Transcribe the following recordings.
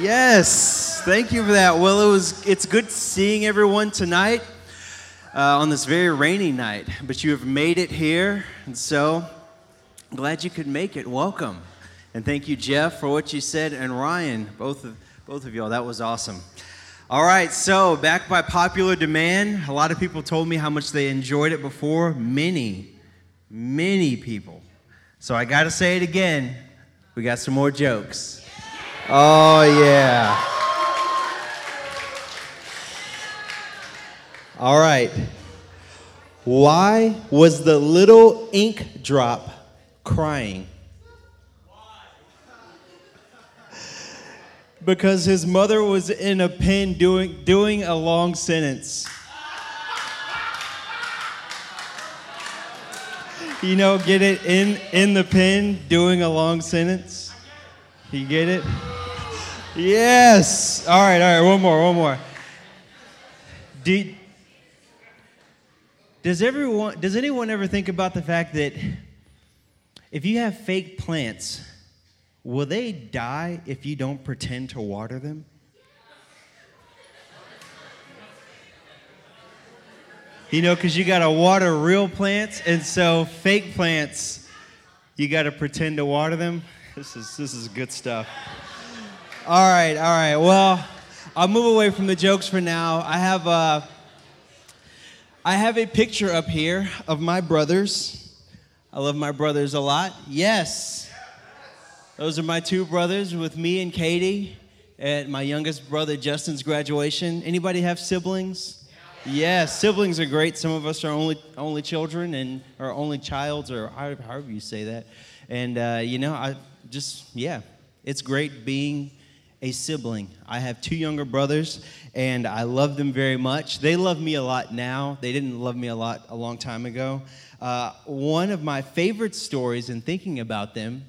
Yes, thank you for that. Well, it was it's good seeing everyone tonight uh, on this very rainy night, but you have made it here, and so glad you could make it. Welcome, and thank you, Jeff, for what you said, and Ryan, both of both of y'all. That was awesome. All right, so back by popular demand, a lot of people told me how much they enjoyed it before. Many, many people. So I got to say it again. We got some more jokes. Oh, yeah. All right. Why was the little ink drop crying? Because his mother was in a pen doing, doing a long sentence. You know, get it in, in the pen, doing a long sentence? You get it? Yes. All right, all right, one more, one more. Do, does everyone does anyone ever think about the fact that if you have fake plants, will they die if you don't pretend to water them? You know, because you got to water real plants, and so fake plants, you got to pretend to water them. This is this is good stuff. All right, all right. Well, I'll move away from the jokes for now. I have a, uh, have a picture up here of my brothers. I love my brothers a lot. Yes. Those are my two brothers with me and Katie at my youngest brother Justin's graduation. Anybody have siblings? Yes, siblings are great. Some of us are only only children and or only childs or however you say that. And uh, you know, I just yeah, it's great being a sibling. I have two younger brothers, and I love them very much. They love me a lot now. They didn't love me a lot a long time ago. Uh, one of my favorite stories in thinking about them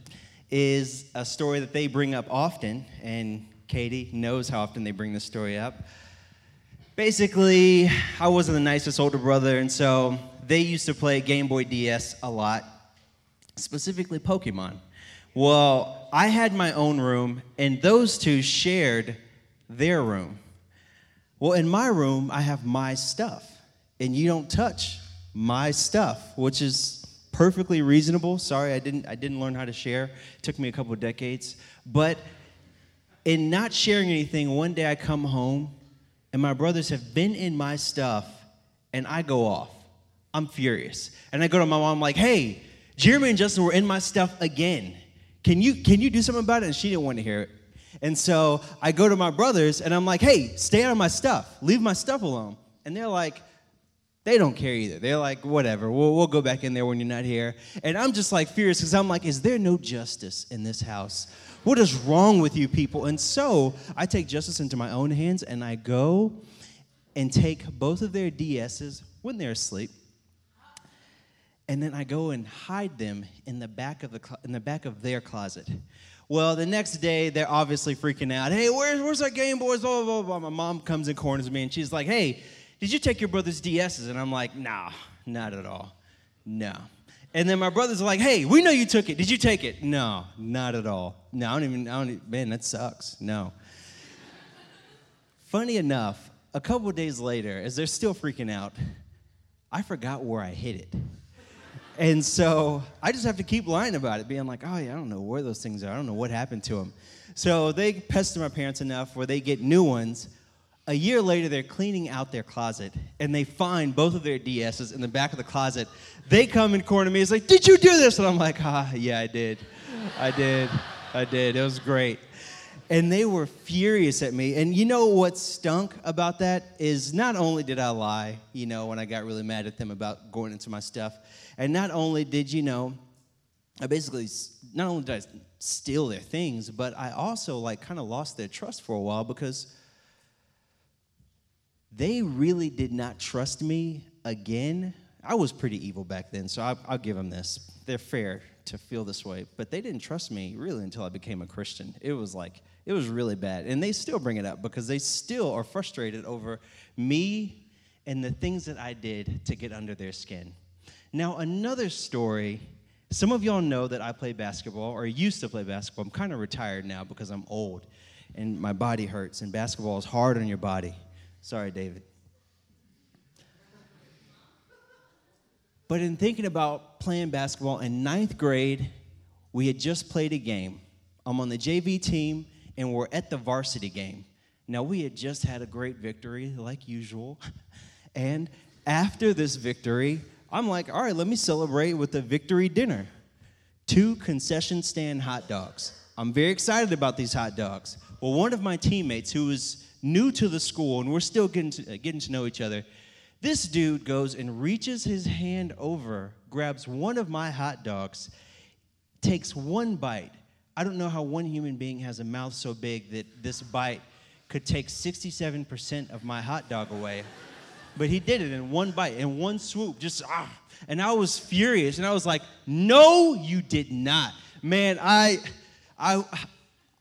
is a story that they bring up often, and Katie knows how often they bring this story up. Basically, I wasn't the nicest older brother, and so they used to play Game Boy DS a lot, specifically Pokemon. Well, I had my own room, and those two shared their room. Well, in my room, I have my stuff, and you don't touch my stuff, which is perfectly reasonable. Sorry, I didn't, I didn't learn how to share. It took me a couple of decades. But in not sharing anything, one day I come home, and my brothers have been in my stuff, and I go off. I'm furious. And I go to my mom, like, hey, Jeremy and Justin were in my stuff again. Can you, can you do something about it? And she didn't want to hear it. And so I go to my brothers and I'm like, hey, stay out of my stuff. Leave my stuff alone. And they're like, they don't care either. They're like, whatever, we'll, we'll go back in there when you're not here. And I'm just like furious because I'm like, is there no justice in this house? What is wrong with you people? And so I take justice into my own hands and I go and take both of their DSs when they're asleep and then I go and hide them in the back of the in the back of their closet. Well, the next day they're obviously freaking out. Hey, where's where's our Game Boys? Blah, blah, blah. My mom comes and corners me, and she's like, Hey, did you take your brother's DSs? And I'm like, Nah, not at all. No. And then my brothers are like, Hey, we know you took it. Did you take it? No, not at all. No, I don't even. I don't. Man, that sucks. No. Funny enough, a couple days later, as they're still freaking out, I forgot where I hid it. And so I just have to keep lying about it, being like, oh, yeah, I don't know where those things are. I don't know what happened to them. So they pester my parents enough where they get new ones. A year later, they're cleaning out their closet and they find both of their DSs in the back of the closet. They come and corner me. It's like, did you do this? And I'm like, ah, yeah, I did. I did. I did. It was great. And they were furious at me. And you know what stunk about that is not only did I lie, you know, when I got really mad at them about going into my stuff, and not only did you know, I basically, not only did I steal their things, but I also like kind of lost their trust for a while because they really did not trust me again. I was pretty evil back then, so I'll, I'll give them this. They're fair to feel this way, but they didn't trust me really until I became a Christian. It was like, it was really bad. And they still bring it up because they still are frustrated over me and the things that I did to get under their skin. Now, another story some of y'all know that I play basketball or used to play basketball. I'm kind of retired now because I'm old. and my body hurts, and basketball is hard on your body. Sorry, David. But in thinking about playing basketball in ninth grade, we had just played a game. I'm on the JV team, and we're at the varsity game. Now, we had just had a great victory, like usual. And after this victory, I'm like, all right, let me celebrate with a victory dinner. Two concession stand hot dogs. I'm very excited about these hot dogs. Well, one of my teammates who was new to the school, and we're still getting to, uh, getting to know each other, this dude goes and reaches his hand over, grabs one of my hot dogs, takes one bite. I don't know how one human being has a mouth so big that this bite could take 67% of my hot dog away. But he did it in one bite, in one swoop, just ah. And I was furious, and I was like, "No, you did not, man! I, I,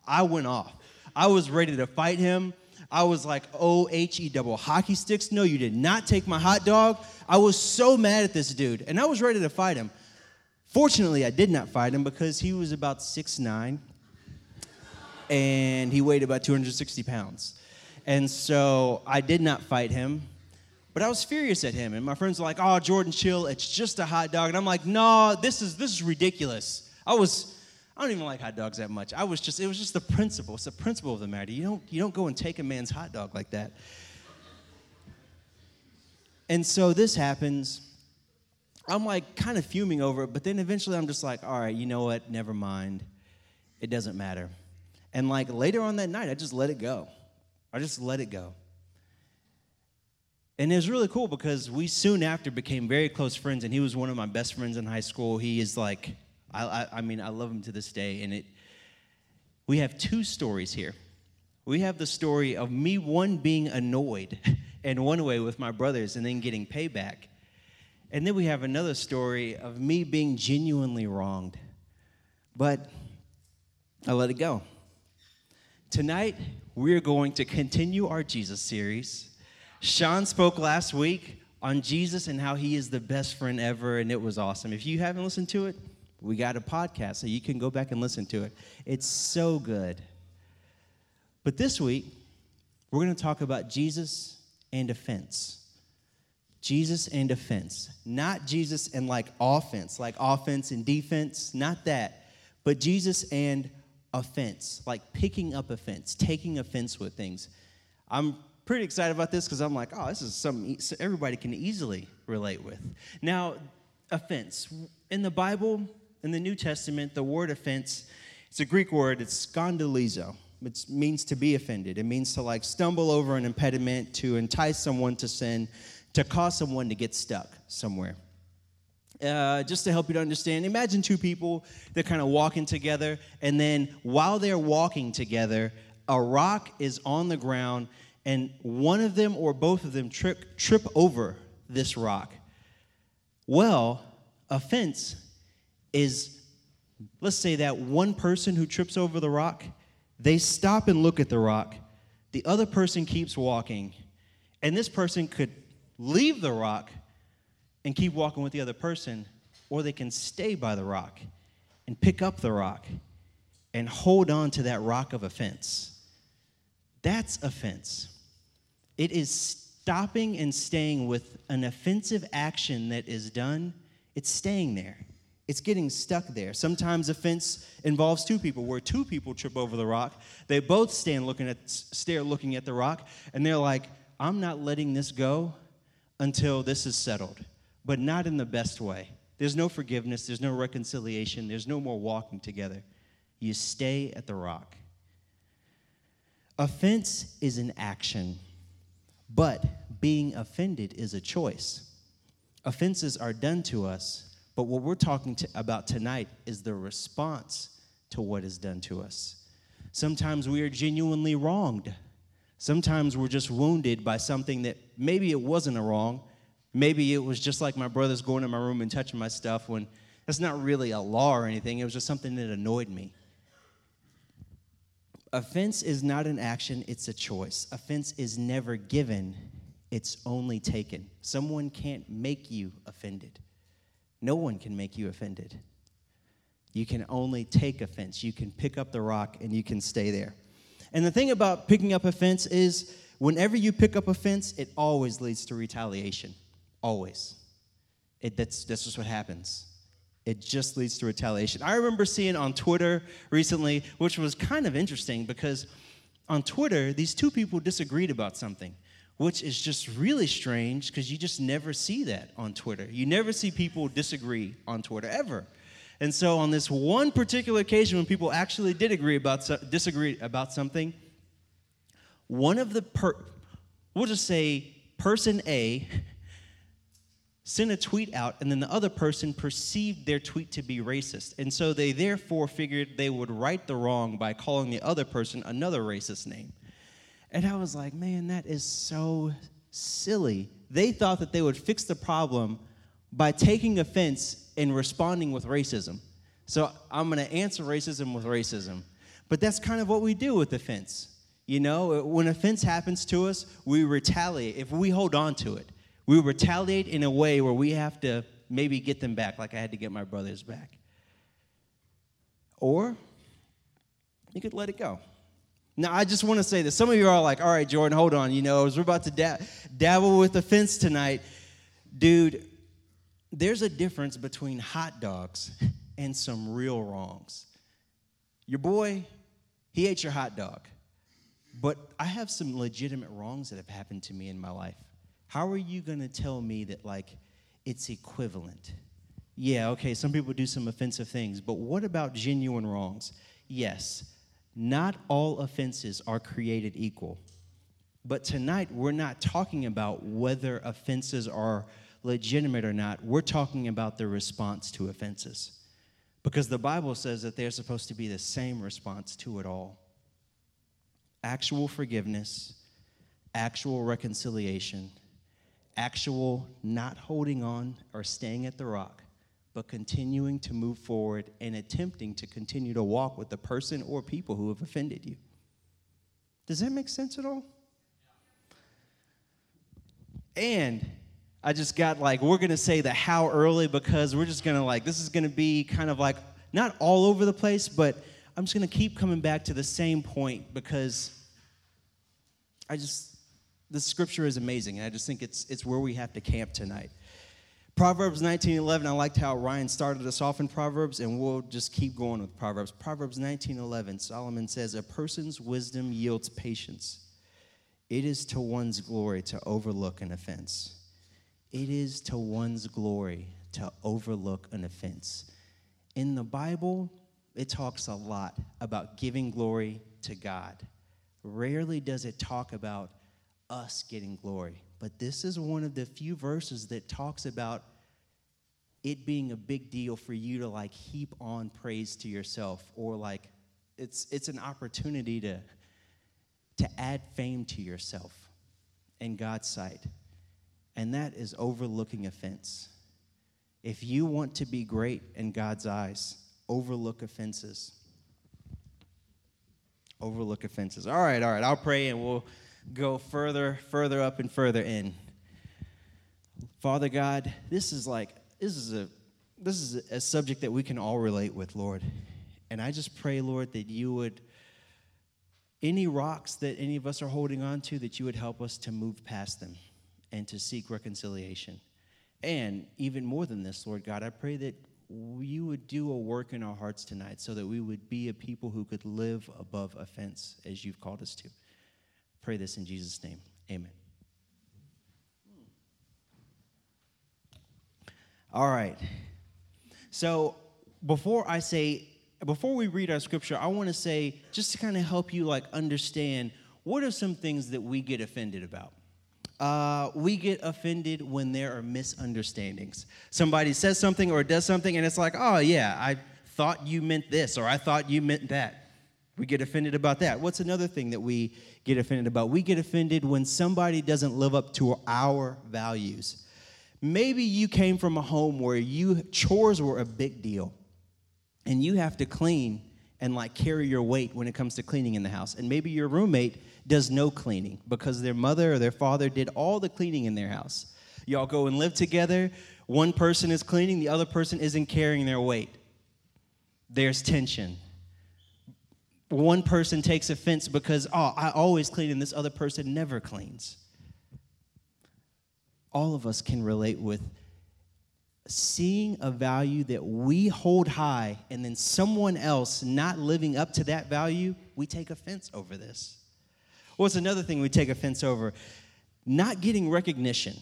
I went off. I was ready to fight him. I was like, "O H E double hockey sticks! No, you did not take my hot dog." I was so mad at this dude, and I was ready to fight him. Fortunately, I did not fight him because he was about six nine, and he weighed about 260 pounds. And so I did not fight him. But I was furious at him, and my friends were like, "Oh, Jordan, chill. It's just a hot dog." And I'm like, "No, this is this is ridiculous." I was, I don't even like hot dogs that much. I was just, it was just the principle. It's the principle of the matter. You don't you don't go and take a man's hot dog like that. And so this happens. I'm like kind of fuming over it, but then eventually I'm just like, "All right, you know what? Never mind. It doesn't matter." And like later on that night, I just let it go. I just let it go. And it was really cool because we soon after became very close friends, and he was one of my best friends in high school. He is like, I, I, I mean, I love him to this day. And it, we have two stories here. We have the story of me, one being annoyed in one way with my brothers and then getting payback. And then we have another story of me being genuinely wronged. But I let it go. Tonight, we're going to continue our Jesus series. Sean spoke last week on Jesus and how he is the best friend ever, and it was awesome. If you haven't listened to it, we got a podcast, so you can go back and listen to it. It's so good. But this week, we're going to talk about Jesus and offense. Jesus and offense. Not Jesus and like offense, like offense and defense, not that, but Jesus and offense, like picking up offense, taking offense with things. I'm pretty excited about this because I'm like, oh, this is something everybody can easily relate with. Now, offense. In the Bible, in the New Testament, the word offense, it's a Greek word, it's skandalizo. It means to be offended. It means to like stumble over an impediment, to entice someone to sin, to cause someone to get stuck somewhere. Uh, just to help you to understand, imagine two people, they're kind of walking together, and then while they're walking together, a rock is on the ground and one of them or both of them trip, trip over this rock. Well, offense is, let's say that one person who trips over the rock, they stop and look at the rock. The other person keeps walking, and this person could leave the rock and keep walking with the other person, or they can stay by the rock and pick up the rock and hold on to that rock of offense. That's offense. It is stopping and staying with an offensive action that is done, it's staying there. It's getting stuck there. Sometimes offense involves two people, where two people trip over the rock. They both stand looking at, stare looking at the rock, and they're like, I'm not letting this go until this is settled, but not in the best way. There's no forgiveness, there's no reconciliation, there's no more walking together. You stay at the rock. Offense is an action. But being offended is a choice. Offenses are done to us, but what we're talking to, about tonight is the response to what is done to us. Sometimes we are genuinely wronged. Sometimes we're just wounded by something that maybe it wasn't a wrong. Maybe it was just like my brothers going in my room and touching my stuff when that's not really a law or anything. It was just something that annoyed me. Offense is not an action, it's a choice. Offense is never given, it's only taken. Someone can't make you offended. No one can make you offended. You can only take offense. You can pick up the rock and you can stay there. And the thing about picking up offense is whenever you pick up offense, it always leads to retaliation. Always. It, that's, that's just what happens. It just leads to retaliation. I remember seeing on Twitter recently, which was kind of interesting because on Twitter, these two people disagreed about something, which is just really strange because you just never see that on Twitter. You never see people disagree on Twitter ever. And so on this one particular occasion when people actually did agree about disagree about something, one of the per, we'll just say person A sent a tweet out, and then the other person perceived their tweet to be racist. And so they therefore figured they would right the wrong by calling the other person another racist name. And I was like, man, that is so silly. They thought that they would fix the problem by taking offense and responding with racism. So I'm going to answer racism with racism. But that's kind of what we do with offense. You know, uh, when offense happens to us, we retaliate if we hold on to it we retaliate in a way where we have to maybe get them back, like I had to get my brothers back. Or you could let it go. Now, I just want to say this. Some of you are like, all right, Jordan, hold on. You know, as we're about to dab- dabble with the fence tonight, dude, there's a difference between hot dogs and some real wrongs. Your boy, he ate your hot dog. But I have some legitimate wrongs that have happened to me in my life. How are you going to tell me that, like, it's equivalent? Yeah, okay, some people do some offensive things, but what about genuine wrongs? Yes, not all offenses are created equal. But tonight, we're not talking about whether offenses are legitimate or not. We're talking about the response to offenses. Because the Bible says that they're supposed to be the same response to it all actual forgiveness, actual reconciliation, actual not holding on or staying at the rock, but continuing to move forward and attempting to continue to walk with the person or people who have offended you. Does that make sense at all? And I just got like, we're going to say the how early because we're just going to like, this is going to be kind of like, not all over the place, but I'm just going to keep coming back to the same point because I just, the scripture is amazing, and I just think it's, it's where we have to camp tonight. Proverbs 19:11, I liked how Ryan started us off in Proverbs, and we'll just keep going with Proverbs. Proverbs 19:11, Solomon says, "A person's wisdom yields patience. It is to one's glory to overlook an offense. It is to one's glory to overlook an offense." In the Bible, it talks a lot about giving glory to God. Rarely does it talk about us getting glory. But this is one of the few verses that talks about it being a big deal for you to like heap on praise to yourself or like it's it's an opportunity to to add fame to yourself in God's sight. And that is overlooking offense. If you want to be great in God's eyes, overlook offenses. Overlook offenses. All right, all right. I'll pray and we'll go further, further up, and further in. Father God, this is like this is a this is a subject that we can all relate with, Lord. And I just pray, Lord, that you would any rocks that any of us are holding on to, that you would help us to move past them and to seek reconciliation. And even more than this, Lord God, I pray that you would do a work in our hearts tonight so that we would be a people who could live above offense as you've called us to. Pray this in Jesus' name. Amen. All right. So before I say, before we read our scripture, I want to say, just to kind of help you like understand, what are some things that we get offended about? Uh, we get offended when there are misunderstandings. Somebody says something or does something, and it's like, oh, yeah, I thought you meant this, or I thought you meant that. We get offended about that. What's another thing that we get offended about? We get offended when somebody doesn't live up to our values. Maybe you came from a home where you chores were a big deal and you have to clean and like carry your weight when it comes to cleaning in the house. And maybe your roommate does no cleaning because their mother or their father did all the cleaning in their house. Y'all go and live together. One person is cleaning, the other person isn't carrying their weight. There's tension one person takes offense because, oh, I always clean and this other person never cleans. All of us can relate with seeing a value that we hold high and then someone else not living up to that value, we take offense over this. What's another thing we take offense over? Not getting recognition.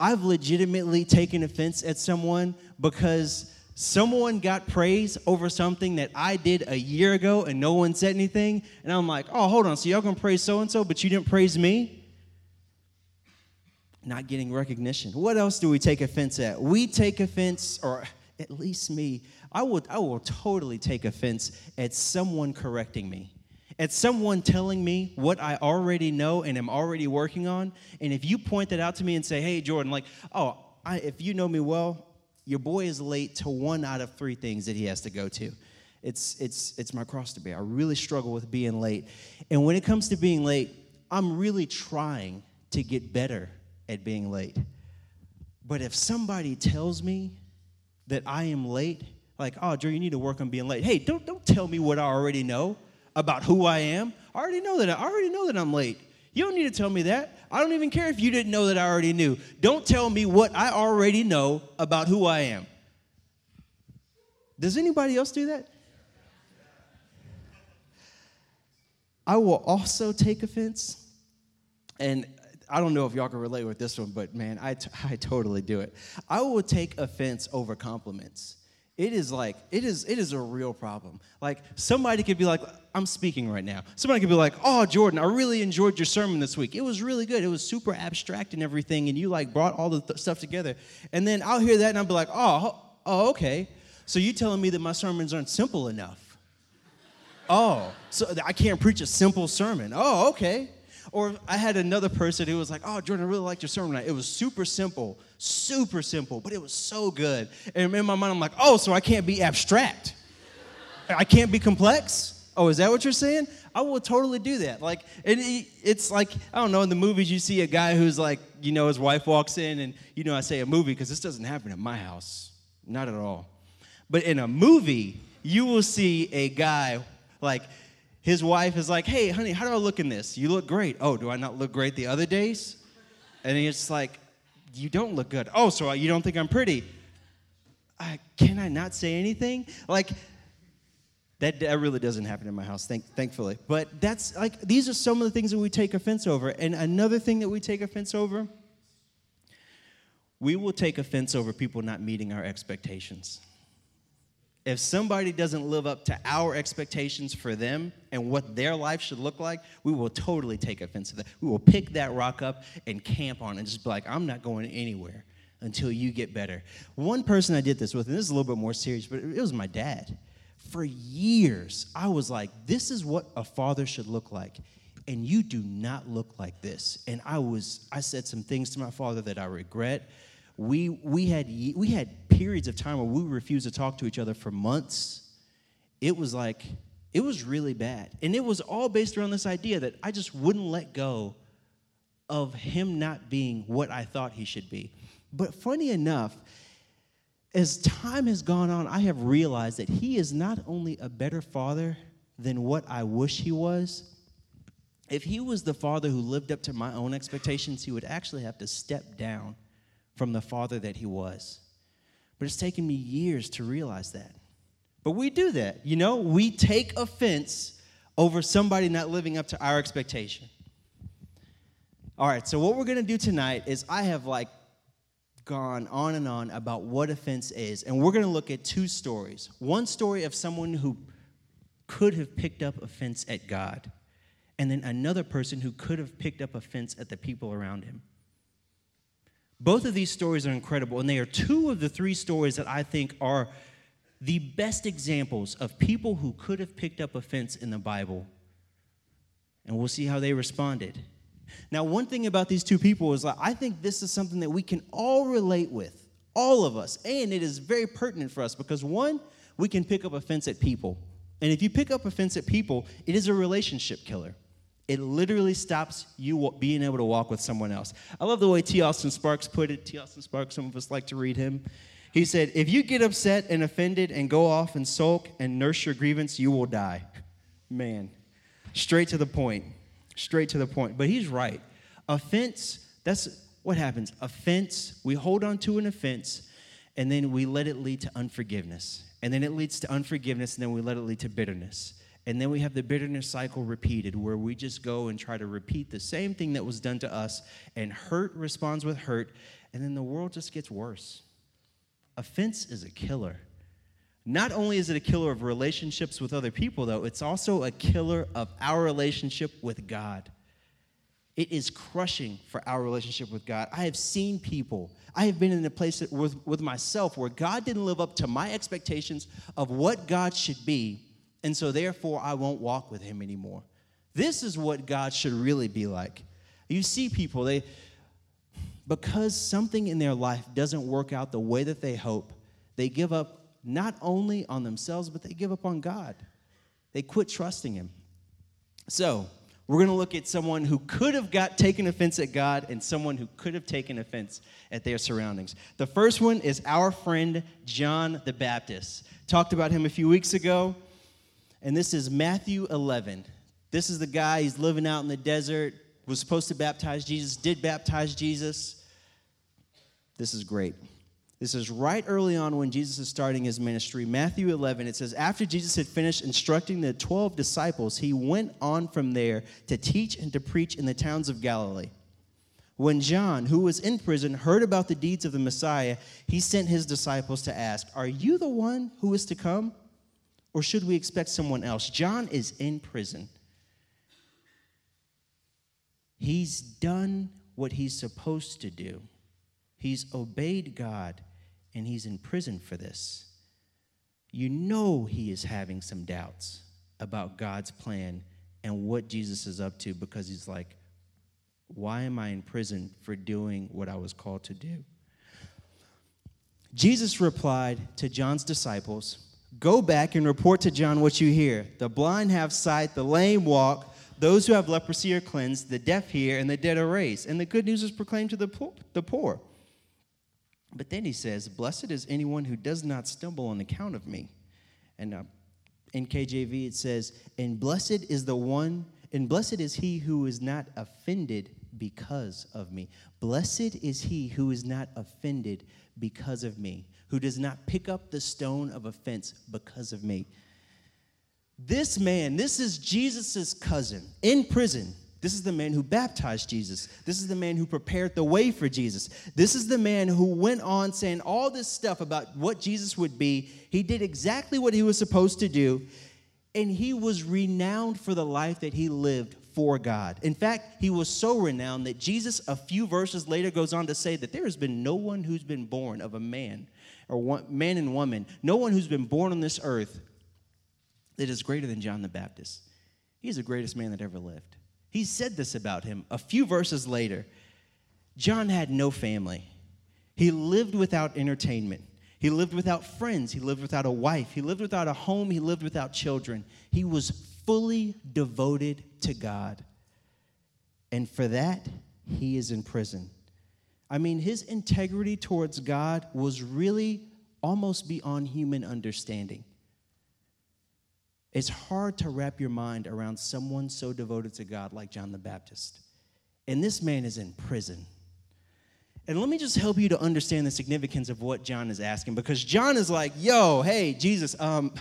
I've legitimately taken offense at someone because someone got praise over something that I did a year ago and no one said anything. And I'm like, oh, hold on. So y'all gonna praise so and so, but you didn't praise me? Not getting recognition. What else do we take offense at? We take offense, or at least me, I would I will totally take offense at someone correcting me. At someone telling me what I already know and am already working on. And if you point that out to me and say, hey, Jordan, like, oh, I, if you know me well, your boy is late to one out of three things that he has to go to. It's, it's, it's my cross to bear. I really struggle with being late. And when it comes to being late, I'm really trying to get better at being late. But if somebody tells me that I am late, like, oh, Drew, you need to work on being late. Hey, don't, don't tell me what I already know about who I am. I already know that. I already know that I'm late. You don't need to tell me that. I don't even care if you didn't know that I already knew. Don't tell me what I already know about who I am. Does anybody else do that? I will also take offense, and I don't know if y'all can relate with this one, but man, I, t- I totally do it. I will take offense over compliments it is like it is it is a real problem. Like somebody could be like i'm speaking right now. Somebody could be like oh jordan i really enjoyed your sermon this week. It was really good. It was super abstract and everything and you like brought all the th- stuff together. And then i'll hear that and i'll be like oh oh okay. So you telling me that my sermons aren't simple enough? Oh so i can't preach a simple sermon. Oh okay or I had another person who was like, Oh, Jordan, I really liked your sermon It was super simple, super simple, but it was so good. And in my mind, I'm like, Oh, so I can't be abstract. I can't be complex. Oh, is that what you're saying? I will totally do that. Like, it, it's like, I don't know, in the movies, you see a guy who's like, you know, his wife walks in, and, you know, I say a movie because this doesn't happen in my house. Not at all. But in a movie, you will see a guy like his wife is like, hey, honey, how do I look in this? You look great. Oh, do I not look great the other days? And he's like, you don't look good. Oh, so you don't think I'm pretty? I, can I not say anything? Like, that, that really doesn't happen in my house, thank, thankfully. But that's like, these are some of the things that we take offense over. And another thing that we take offense over, we will take offense over people not meeting our expectations if somebody doesn't live up to our expectations for them and what their life should look like, we will totally take offense to that. We will pick that rock up and camp on it and just be like, I'm not going anywhere until you get better. One person I did this with, and this is a little bit more serious, but it was my dad. For years, I was like, this is what a father should look like. And you do not look like this. And I was, I said some things to my father that I regret we, we, had, we had periods of time where we refused to talk to each other for months. It was like, it was really bad. And it was all based around this idea that I just wouldn't let go of him not being what I thought he should be. But funny enough, as time has gone on, I have realized that he is not only a better father than what I wish he was. If he was the father who lived up to my own expectations, he would actually have to step down from the father that he was. But it's taken me years to realize that. But we do that, you know? We take offense over somebody not living up to our expectation. All right, so what we're gonna do tonight is I have like gone on and on about what offense is, and we're gonna look at two stories. One story of someone who could have picked up offense at God, and then another person who could have picked up offense at the people around him. Both of these stories are incredible, and they are two of the three stories that I think are the best examples of people who could have picked up offense in the Bible. And we'll see how they responded. Now, one thing about these two people is like, I think this is something that we can all relate with, all of us. And it is very pertinent for us because, one, we can pick up offense at people. And if you pick up offense at people, it is a relationship killer. It literally stops you being able to walk with someone else. I love the way T. Austin Sparks put it. T. Austin Sparks, some of us like to read him. He said, If you get upset and offended and go off and sulk and nurse your grievance, you will die. Man, straight to the point. Straight to the point. But he's right. Offense, that's what happens. Offense, we hold on to an offense, and then we let it lead to unforgiveness. And then it leads to unforgiveness, and then we let it lead to bitterness. And then we have the bitterness cycle repeated, where we just go and try to repeat the same thing that was done to us, and hurt responds with hurt, and then the world just gets worse. Offense is a killer. Not only is it a killer of relationships with other people, though, it's also a killer of our relationship with God. It is crushing for our relationship with God. I have seen people, I have been in a place with, with myself where God didn't live up to my expectations of what God should be, and so therefore I won't walk with Him anymore. This is what God should really be like. You see people, they, because something in their life doesn't work out the way that they hope, they give up not only on themselves, but they give up on God. They quit trusting Him. So, we're going to look at someone who could have got taken offense at God and someone who could have taken offense at their surroundings. The first one is our friend John the Baptist. Talked about him a few weeks ago, and this is Matthew 11. This is the guy, he's living out in the desert, was supposed to baptize Jesus, did baptize Jesus. This is great. This is right early on when Jesus is starting his ministry. Matthew 11, it says, After Jesus had finished instructing the 12 disciples, he went on from there to teach and to preach in the towns of Galilee. When John, who was in prison, heard about the deeds of the Messiah, he sent his disciples to ask, Are you the one who is to come? Or should we expect someone else? John is in prison. He's done what he's supposed to do. He's obeyed God and he's in prison for this. You know he is having some doubts about God's plan and what Jesus is up to because he's like, why am I in prison for doing what I was called to do? Jesus replied to John's disciples Go back and report to John what you hear. The blind have sight, the lame walk, those who have leprosy are cleansed, the deaf hear, and the dead are raised. And the good news is proclaimed to the poor. The poor. But then he says, Blessed is anyone who does not stumble on account of me. And uh, in KJV it says, And blessed is the one, and blessed is he who is not offended because of me. Blessed is he who is not offended because of me, who does not pick up the stone of offense because of me. This man, this is Jesus' cousin in prison this is the man who baptized Jesus. This is the man who prepared the way for Jesus. This is the man who went on saying all this stuff about what Jesus would be. He did exactly what he was supposed to do, and he was renowned for the life that he lived for God. In fact, he was so renowned that Jesus, a few verses later, goes on to say that there has been no one who's been born of a man or one, man and woman, no one who's been born on this earth that is greater than John the Baptist. He's the greatest man that ever lived. He said this about him a few verses later. John had no family. He lived without entertainment. He lived without friends. He lived without a wife. He lived without a home. He lived without children. He was fully devoted to God. And for that, he is in prison. I mean, his integrity towards God was really almost beyond human understanding. It's hard to wrap your mind around someone so devoted to God like John the Baptist. And this man is in prison. And let me just help you to understand the significance of what John is asking because John is like, yo, hey, Jesus, um,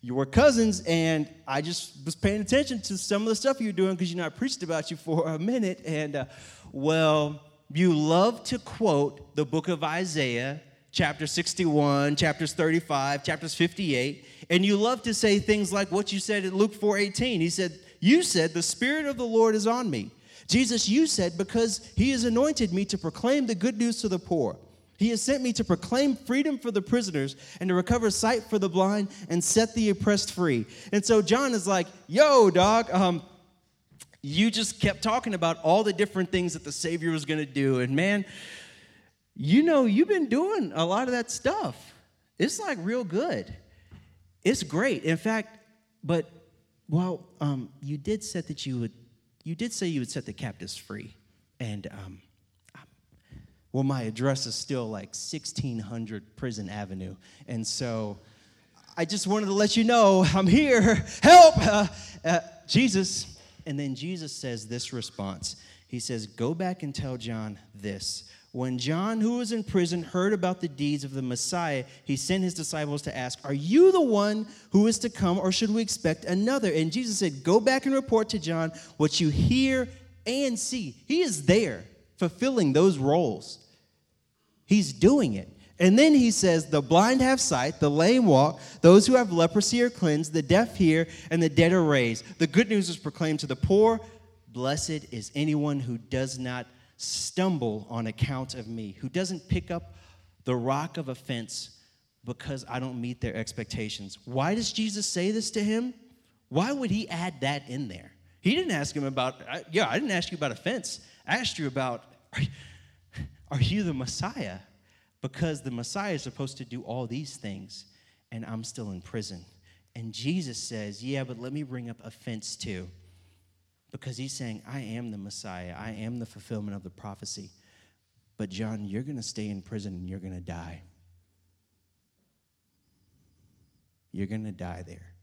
you were cousins, and I just was paying attention to some of the stuff you were doing because you know I preached about you for a minute. And uh, well, you love to quote the book of Isaiah chapter 61, chapters 35, chapters 58, and you love to say things like what you said in Luke 4:18. He said, "You said the spirit of the Lord is on me." Jesus, you said because he has anointed me to proclaim the good news to the poor. He has sent me to proclaim freedom for the prisoners and to recover sight for the blind and set the oppressed free. And so John is like, "Yo, dog, um, you just kept talking about all the different things that the Savior was going to do, and man, you know, you've been doing a lot of that stuff. It's like real good. It's great. In fact, but well, um, you did set that you would, you did say you would set the captives free, and um, well, my address is still like 1600 Prison Avenue, and so I just wanted to let you know I'm here. Help! Uh, uh, Jesus. And then Jesus says this response He says, Go back and tell John this. When John, who was in prison, heard about the deeds of the Messiah, he sent his disciples to ask, Are you the one who is to come, or should we expect another? And Jesus said, Go back and report to John what you hear and see. He is there fulfilling those roles, he's doing it. And then he says, The blind have sight, the lame walk, those who have leprosy are cleansed, the deaf hear, and the dead are raised. The good news is proclaimed to the poor. Blessed is anyone who does not stumble on account of me, who doesn't pick up the rock of offense because I don't meet their expectations. Why does Jesus say this to him? Why would he add that in there? He didn't ask him about, yeah, I didn't ask you about offense. I asked you about, are, you the Messiah? Because the Messiah is supposed to do all these things, and I'm still in prison. And Jesus says, Yeah, but let me bring up offense too. Because he's saying, I am the Messiah, I am the fulfillment of the prophecy. But John, you're going to stay in prison and you're going to die. You're going to die there.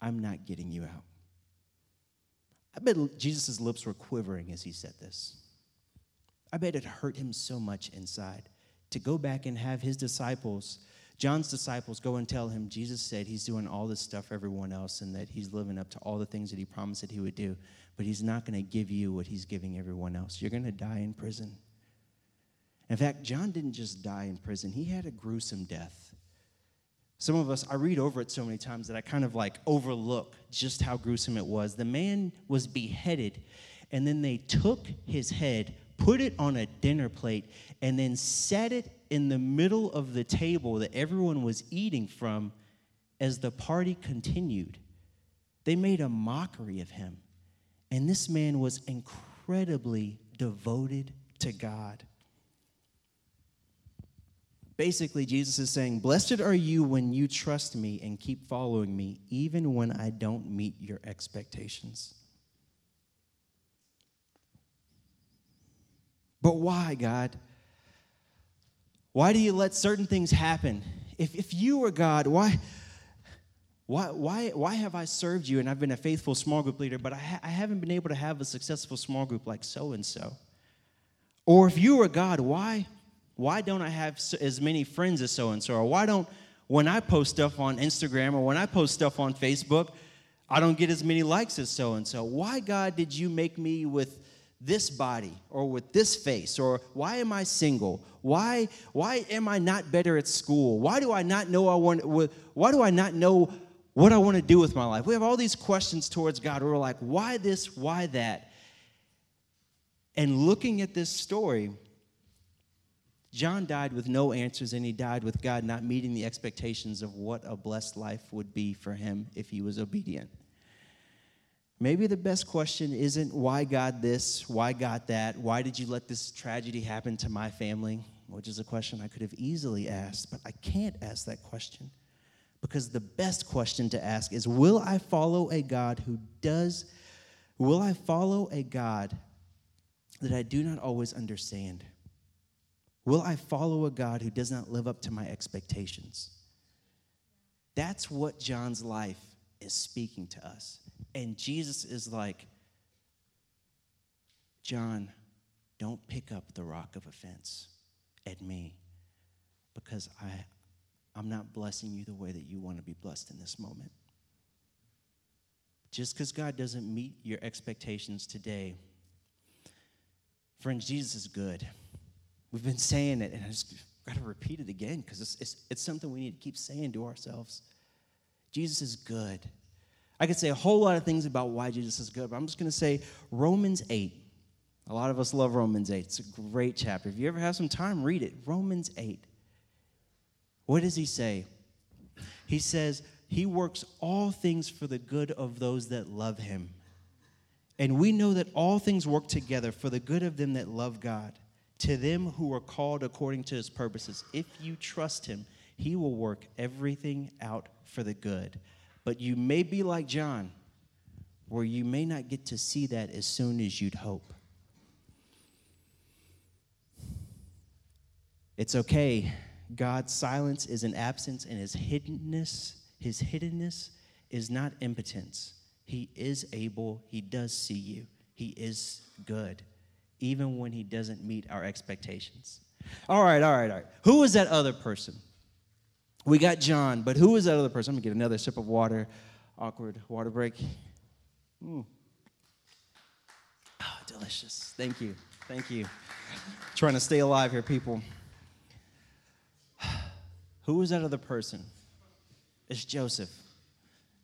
I'm not getting you out. I bet Jesus' lips were quivering as he said this. I bet it hurt him so much inside to go back and have his disciples, John's disciples, go and tell him Jesus said he's doing all this stuff for everyone else and that he's living up to all the things that he promised that he would do, but he's not going to give you what he's giving everyone else. You're going to die in prison. In fact, John didn't just die in prison, he had a gruesome death. Some of us, I read over it so many times that I kind of like overlook just how gruesome it was. The man was beheaded, and then they took his head, put it on a dinner plate, and then set it in the middle of the table that everyone was eating from as the party continued. They made a mockery of him. And this man was incredibly devoted to God. Basically, Jesus is saying, Blessed are you when you trust me and keep following me, even when I don't meet your expectations. But why, God? Why do you let certain things happen? If, if you were God, why, why, why, why have I served you and I've been a faithful small group leader, but I, ha- I haven't been able to have a successful small group like so and so? Or if you were God, why, why don't I have as many friends as so and so? Or why don't, when I post stuff on Instagram or when I post stuff on Facebook, I don't get as many likes as so and so? Why, God, did you make me with this body or with this face or why am i single? Why why am i not better at school? Why do i not know i want why do i not know what i want to do with my life? We have all these questions towards god. We're like why this why that? And looking at this story john died with no answers and he died with god not meeting the expectations of what a blessed life would be for him if he was obedient Maybe the best question isn't why God this, why God that, why did you let this tragedy happen to my family, which is a question I could have easily asked, but I can't ask that question. Because the best question to ask is Will I follow a God who does, will I follow a God that I do not always understand? Will I follow a God who does not live up to my expectations? That's what John's life is speaking to us. And Jesus is like, John, don't pick up the rock of offense at me because I, I'm not blessing you the way that you want to be blessed in this moment. Just because God doesn't meet your expectations today, friends, Jesus is good. We've been saying it, and I just got to repeat it again because it's, it's, it's something we need to keep saying to ourselves. Jesus is good. I could say a whole lot of things about why Jesus is good, but I'm just going to say Romans 8. A lot of us love Romans 8. It's a great chapter. If you ever have some time, read it. Romans 8. What does he say? He says, He works all things for the good of those that love him. And we know that all things work together for the good of them that love God, to them who are called according to his purposes. If you trust him, he will work everything out for the good. But you may be like John, where you may not get to see that as soon as you'd hope. It's okay. God's silence is an absence, and his hiddenness His hiddenness is not impotence. He is able, He does see you, He is good, even when He doesn't meet our expectations. All right, all right, all right. Who was that other person? We got John, but who is that other person? I'm gonna get another sip of water. Awkward water break. Oh, delicious. Thank you. Thank you. Trying to stay alive here, people. Who is that other person? It's Joseph.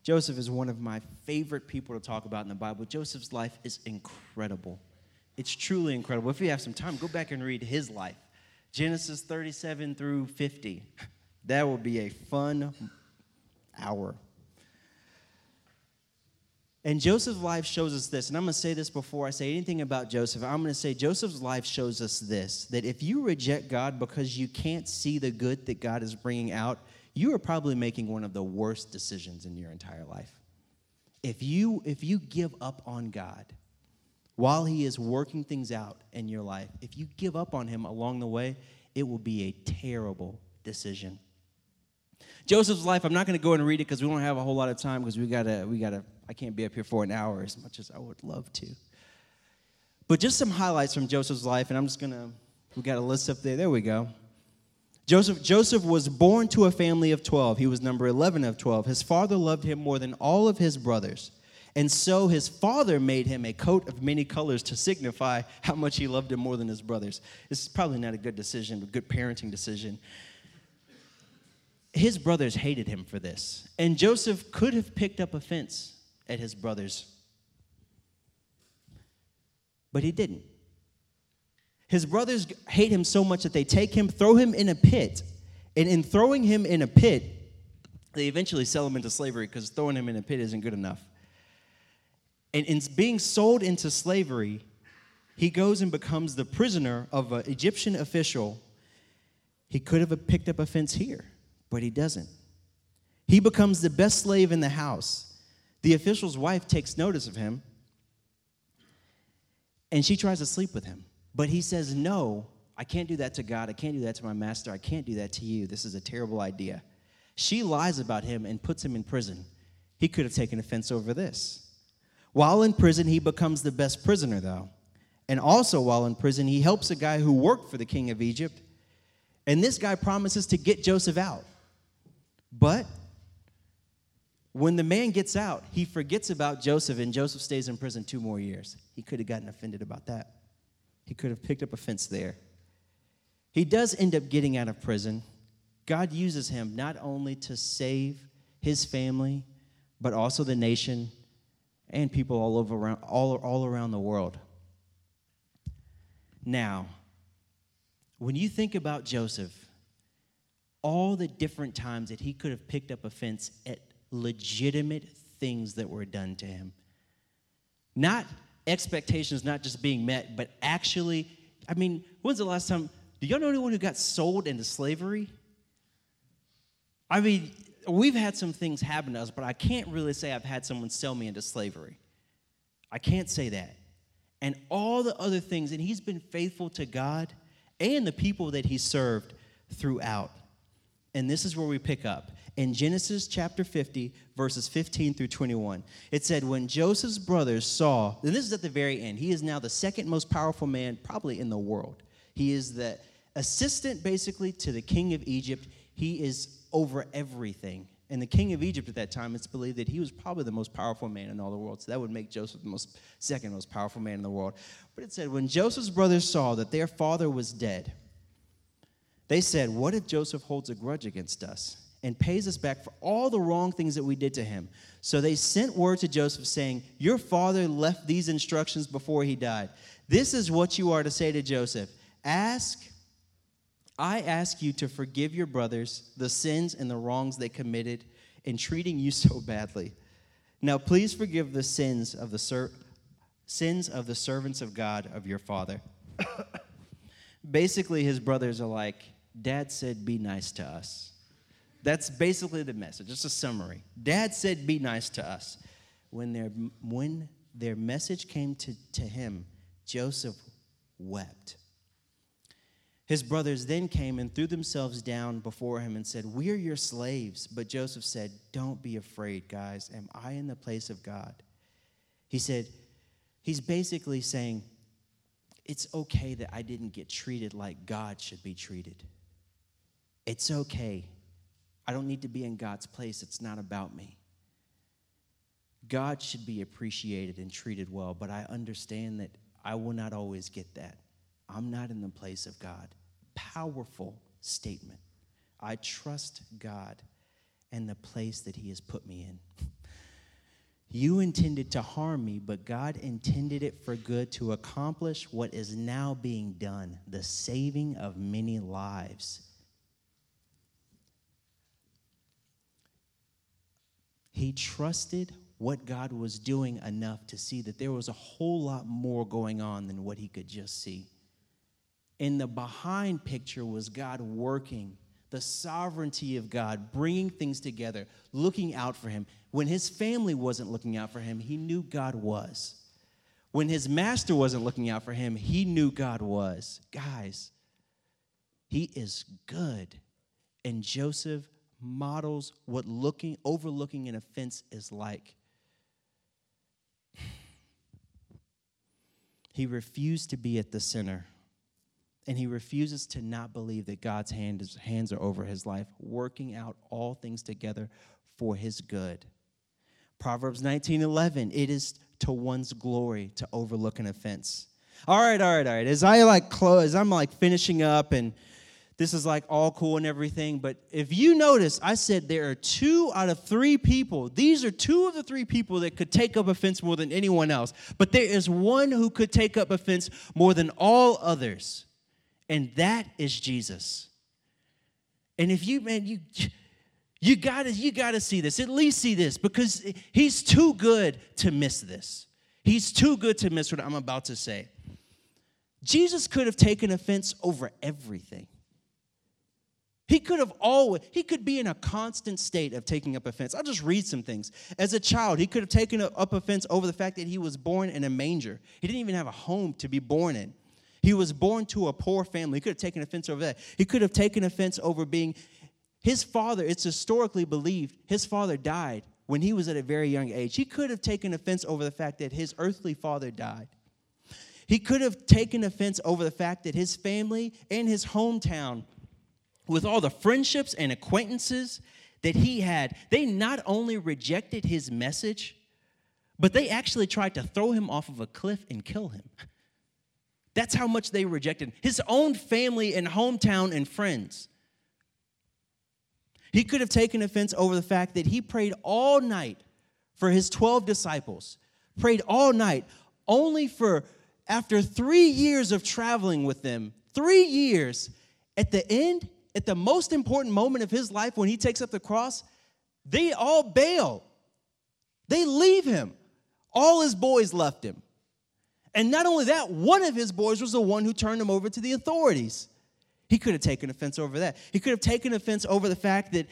Joseph is one of my favorite people to talk about in the Bible. Joseph's life is incredible. It's truly incredible. If you have some time, go back and read his life Genesis 37 through 50. That will be a fun hour. And Joseph's life shows us this. And I'm going to say this before I say anything about Joseph. I'm going to say Joseph's life shows us this that if you reject God because you can't see the good that God is bringing out, you are probably making one of the worst decisions in your entire life. If you if you give up on God while he is working things out in your life, if you give up on him along the way, it will be a terrible decision. Joseph's life, I'm not going to go and read it because we don't have a whole lot of time because we got to we got to I can't be up here for an hour as much as I would love to. But just some highlights from Joseph's life, and I'm just gonna, we got a list up there. There we go. Joseph, Joseph was born to a family of 12. He was number 11 of 12. His father loved him more than all of his brothers. And so his father made him a coat of many colors to signify how much he loved him more than his brothers. This is probably not a good decision, a good parenting decision. His brothers hated him for this. And Joseph could have picked up offense at his brothers. But he didn't. His brothers hate him so much that they take him, throw him in a pit. And in throwing him in a pit, they eventually sell him into slavery because throwing him in a pit isn't good enough. And in being sold into slavery, he goes and becomes the prisoner of an Egyptian official. He could have picked up offense here, but he doesn't. He becomes the best slave in the house. The official's wife takes notice of him and she tries to sleep with him. But he says, No, I can't do that to God. I can't do that to my master. I can't do that to you. This is a terrible idea. She lies about him and puts him in prison. He could have taken offense over this. While in prison, he becomes the best prisoner, though. And also, while in prison, he helps a guy who worked for the king of Egypt. And this guy promises to get Joseph out. But when the man gets out, he forgets about Joseph, and Joseph stays in prison two more years. He could have gotten offended about that. He could have picked up offense there. He does end up getting out of prison. God uses him not only to save his family, but also the nation and people all over around, all, all around the world. Now, when you think about Joseph, all the different times that he could have picked up offense at legitimate things that were done to him. Not expectations not just being met, but actually, I mean, when's the last time? Do y'all know anyone who got sold into slavery? I mean, we've had some things happen to us, but I can't really say I've had someone sell me into slavery. I can't say that. And all the other things, and he's been faithful to God and the people that he served throughout. And this is where we pick up in Genesis chapter 50, verses 15 through 21. It said, When Joseph's brothers saw, and this is at the very end, he is now the second most powerful man probably in the world. He is the assistant basically to the king of Egypt. He is over everything. And the king of Egypt at that time, it's believed that he was probably the most powerful man in all the world. So that would make Joseph the most second most powerful man in the world. But it said, when Joseph's brothers saw that their father was dead, they said, What if Joseph holds a grudge against us? and pays us back for all the wrong things that we did to him. So they sent word to Joseph saying, Your father left these instructions before he died. This is what you are to say to Joseph Ask, I ask you to forgive your brothers the sins and the wrongs they committed in treating you so badly. Now please forgive the sins of the ser- sins of the servants of God of your father. Basically, his brothers are like, Dad said, be nice to us. That's basically the message. Just a summary. Dad said, Be nice to us. When their, when their message came to, to him, Joseph wept. His brothers then came and threw themselves down before him and said, We are your slaves. But Joseph said, Don't be afraid, guys. Am I in the place of God? He said, He's basically saying, It's okay that I didn't get treated like God should be treated. It's okay. I don't need to be in God's place. It's not about me. God should be appreciated and treated well, but I understand that I will not always get that. I'm not in the place of God. Powerful statement. I trust God and the place that He has put me in. You intended to harm me, but God intended it for good to accomplish what is now being done the saving of many lives. He trusted what God was doing enough to see that there was a whole lot more going on than what he could just see. In the behind picture was God working, the sovereignty of God, bringing things together, looking out for him. When his family wasn't looking out for him, he knew God was. When his master wasn't looking out for him, he knew God was. Guys, he is good. And Joseph models what looking overlooking an offense is like. He refused to be at the center and he refuses to not believe that God's hand is, hands are over his life, working out all things together for his good. Proverbs 19 11, it is to one's glory to overlook an offense. All right, all right, all right. As I like close, I'm like finishing up and this is like all cool and everything. But if you notice, I said there are two out of three people. These are two of the three people that could take up offense more than anyone else. But there is one who could take up offense more than all others and that is Jesus. And if you, man, you, you gotta, you gotta see this, at least see this, because he's too good to miss this. He's too good to miss what I'm about to say. Jesus could have taken offense over everything. He could have always, he could be in a constant state of taking up offense. I'll just read some things. As a child, he could have taken up offense over the fact that he was born in a manger. He didn't even have a home to be born in. He was born to a poor family. He could have taken offense over that. He could have taken offense over being his father. It's historically believed his father died when he was at a very young age. He could have taken offense over the fact that his earthly father died. He could have taken offense over the fact that his family and his hometown, with all the friendships and acquaintances that he had, they not only rejected his message, but they actually tried to throw him off of a cliff and kill him. That's how much they rejected his own family and hometown and friends. He could have taken offense over the fact that he prayed all night for his 12 disciples, prayed all night, only for after three years of traveling with them, three years, at the end, at the most important moment of his life when he takes up the cross, they all bail. They leave him. All his boys left him. And not only that, one of his boys was the one who turned him over to the authorities. He could have taken offense over that. He could have taken offense over the fact that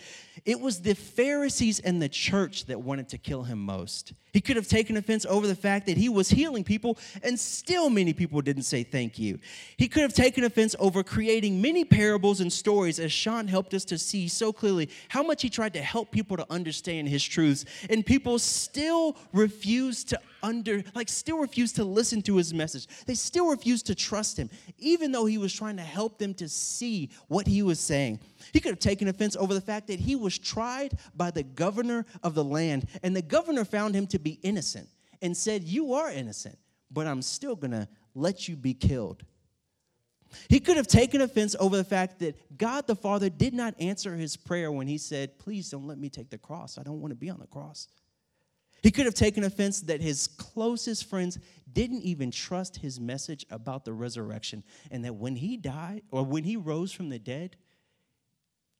it was the Pharisees and the church that wanted to kill him most. He could have taken offense over the fact that he was healing people and still many people didn't say thank you. He could have taken offense over creating many parables and stories as Sean helped us to see so clearly how much he tried to help people to understand his truths and people still refused to under like still refused to listen to his message. They still refused to trust him even though he was trying to help them to see what he was saying. He could have taken offense over the fact that he was tried by the governor of the land, and the governor found him to be innocent and said, You are innocent, but I'm still gonna let you be killed. He could have taken offense over the fact that God the Father did not answer his prayer when he said, Please don't let me take the cross. I don't want to be on the cross. He could have taken offense that his closest friends didn't even trust his message about the resurrection, and that when he died or when he rose from the dead,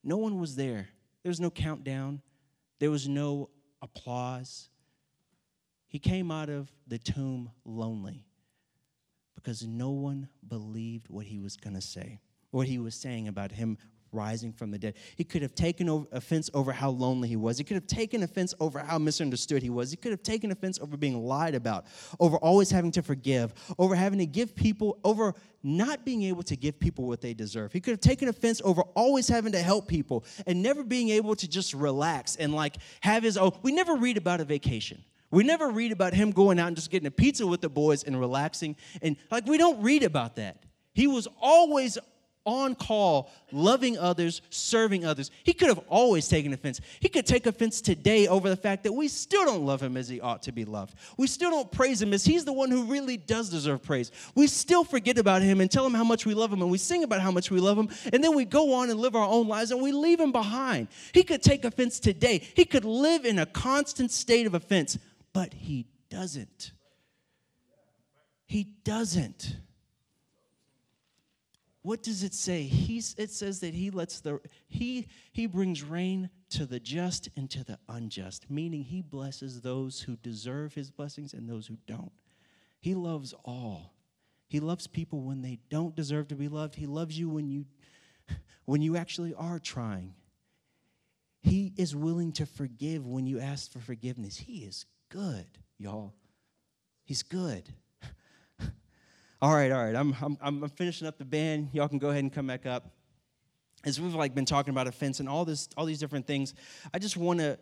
no one was there. There was no countdown, there was no applause. He came out of the tomb lonely because no one believed what he was going to say, what he was saying about him rising from the dead. He could have taken offense over how lonely he was. He could have taken offense over how misunderstood he was. He could have taken offense over being lied about, over always having to forgive, over having to give people, over not being able to give people what they deserve. He could have taken offense over always having to help people and never being able to just relax and like have his own. We never read about a vacation. We never read about him going out and just getting a pizza with the boys and relaxing. And like, we don't read about that. He was always on call, loving others, serving others. He could have always taken offense. He could take offense today over the fact that we still don't love him as he ought to be loved. We still don't praise him as he's the one who really does deserve praise. We still forget about him and tell him how much we love him and we sing about how much we love him and then we go on and live our own lives and we leave him behind. He could take offense today. He could live in a constant state of offense, but he doesn't. He doesn't what does it say? He's, it says that he lets the he he brings rain to the just and to the unjust meaning he blesses those who deserve his blessings and those who don't. He loves all. He loves people when they don't deserve to be loved. He loves you when you when you actually are trying. He is willing to forgive when you ask for forgiveness. He is good y'all. He's good all right, all right. I'm, I'm, I'm finishing up the band. Y'all can go ahead and come back up. As we've like been talking about offense and all this, all these different things, I just want to,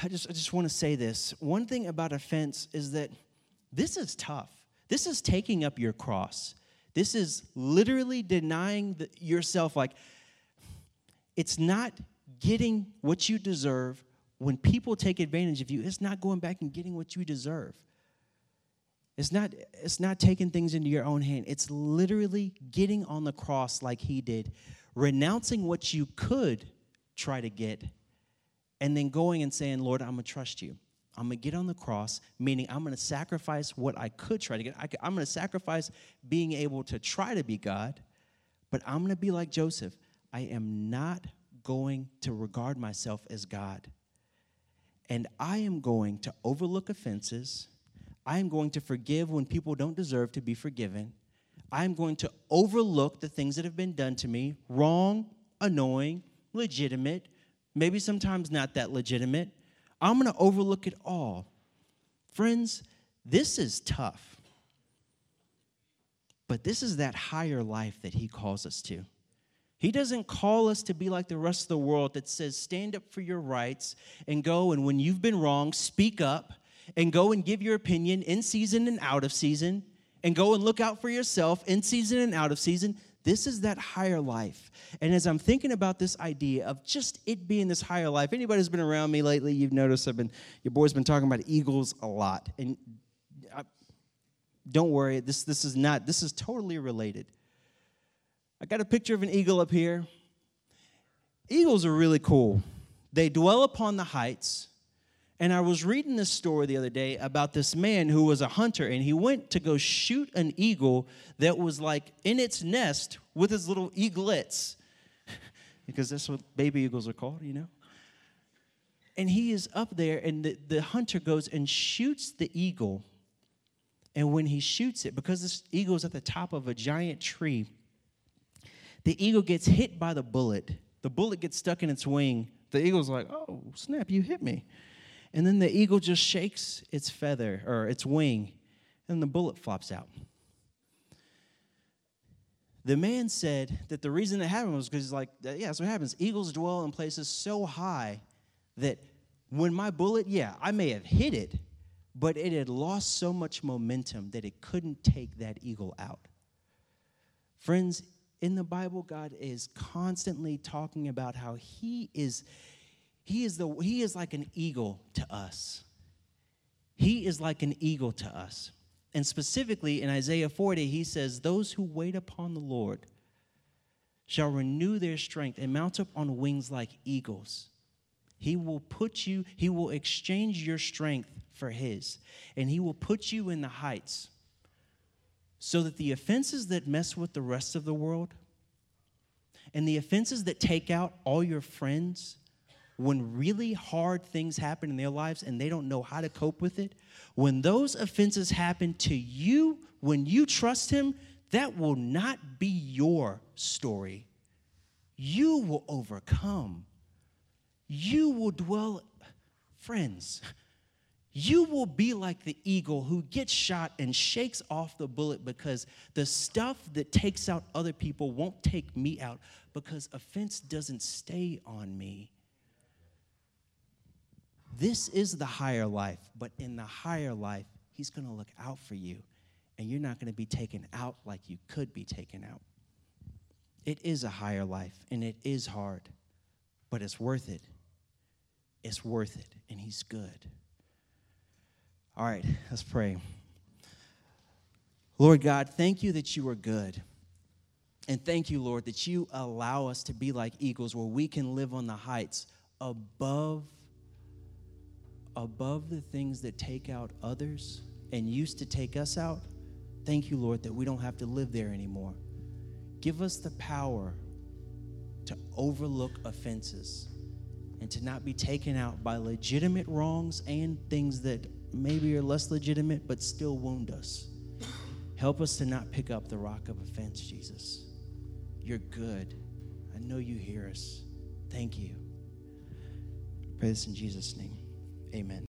I just, I just want to say this. One thing about offense is that this is tough. This is taking up your cross. This is literally denying the, yourself. Like, it's not getting what you deserve when people take advantage of you. It's not going back and getting what you deserve. It's not, it's not taking things into your own hand. It's literally getting on the cross like he did, renouncing what you could try to get, and then going and saying, Lord, I'm going to trust you. I'm going to get on the cross, meaning I'm going to sacrifice what I could try to get. I, I'm going to sacrifice being able to try to be God, but I'm going to be like Joseph. I am not going to regard myself as God. And I am going to overlook offenses I am going to forgive when people don't deserve to be forgiven. I am going to overlook the things that have been done to me wrong, annoying, legitimate, maybe sometimes not that legitimate. I'm going to overlook it all. Friends, this is tough. But this is that higher life that he calls us to. He doesn't call us to be like the rest of the world that says, stand up for your rights and go, and when you've been wrong, speak up and go and give your opinion in season and out of season and go and look out for yourself in season and out of season. This is that higher life. And as I'm thinking about this idea of just it being this higher life, anybody who's been around me lately, you've noticed I've been, your boy's been talking about eagles a lot. And I, don't worry, this, this is not, this is totally related. I got a picture of an eagle up here. Eagles are really cool. They dwell upon the heights and I was reading this story the other day about this man who was a hunter and he went to go shoot an eagle that was like in its nest with his little eaglets, because that's what baby eagles are called, you know? And he is up there, and the, the hunter goes and shoots the eagle. And when he shoots it, because this eagle is at the top of a giant tree, the eagle gets hit by the bullet. The bullet gets stuck in its wing. The eagle's like, oh, snap, you hit me. And then the eagle just shakes its feather or its wing, and the bullet flops out. The man said that the reason it happened was because, he's like, yeah, that's what happens. Eagles dwell in places so high that when my bullet, yeah, I may have hit it, but it had lost so much momentum that it couldn't take that eagle out. Friends, in the Bible, God is constantly talking about how He is he is, the, he is like an eagle to us. He is like an eagle to us. And specifically in Isaiah 40, he says, Those who wait upon the Lord shall renew their strength and mount up on wings like eagles. He will put you, he will exchange your strength for his, and he will put you in the heights so that the offenses that mess with the rest of the world and the offenses that take out all your friends when really hard things happen in their lives and they don't know how to cope with it, when those offenses happen to you, when you trust Him, that will not be your story. you will overcome. You will dwell, friends. You will be like the eagle who gets shot and shakes off the bullet because the stuff that takes out other people won't take me out because offense doesn't stay on me. This is the higher life, but in the higher life, He's going to look out for you, and you're not going to be taken out like you could be taken out. It is a higher life, and it is hard, but it's worth it. It's worth it, and He's good. All right, let's pray. Lord God, thank you that you are good. And thank you, Lord, that you allow us to be like eagles where we can live on the heights above above the things that take out others and used to take us out. Thank you, Lord, that we don't have to live there anymore. Give us the power to overlook offenses and to not be taken out by legitimate wrongs and things that maybe are less legitimate but still wound us. Help us to not pick up the rock of offense, Jesus. You're good. I know you hear us. Thank you. I pray this in Jesus' name. Amen.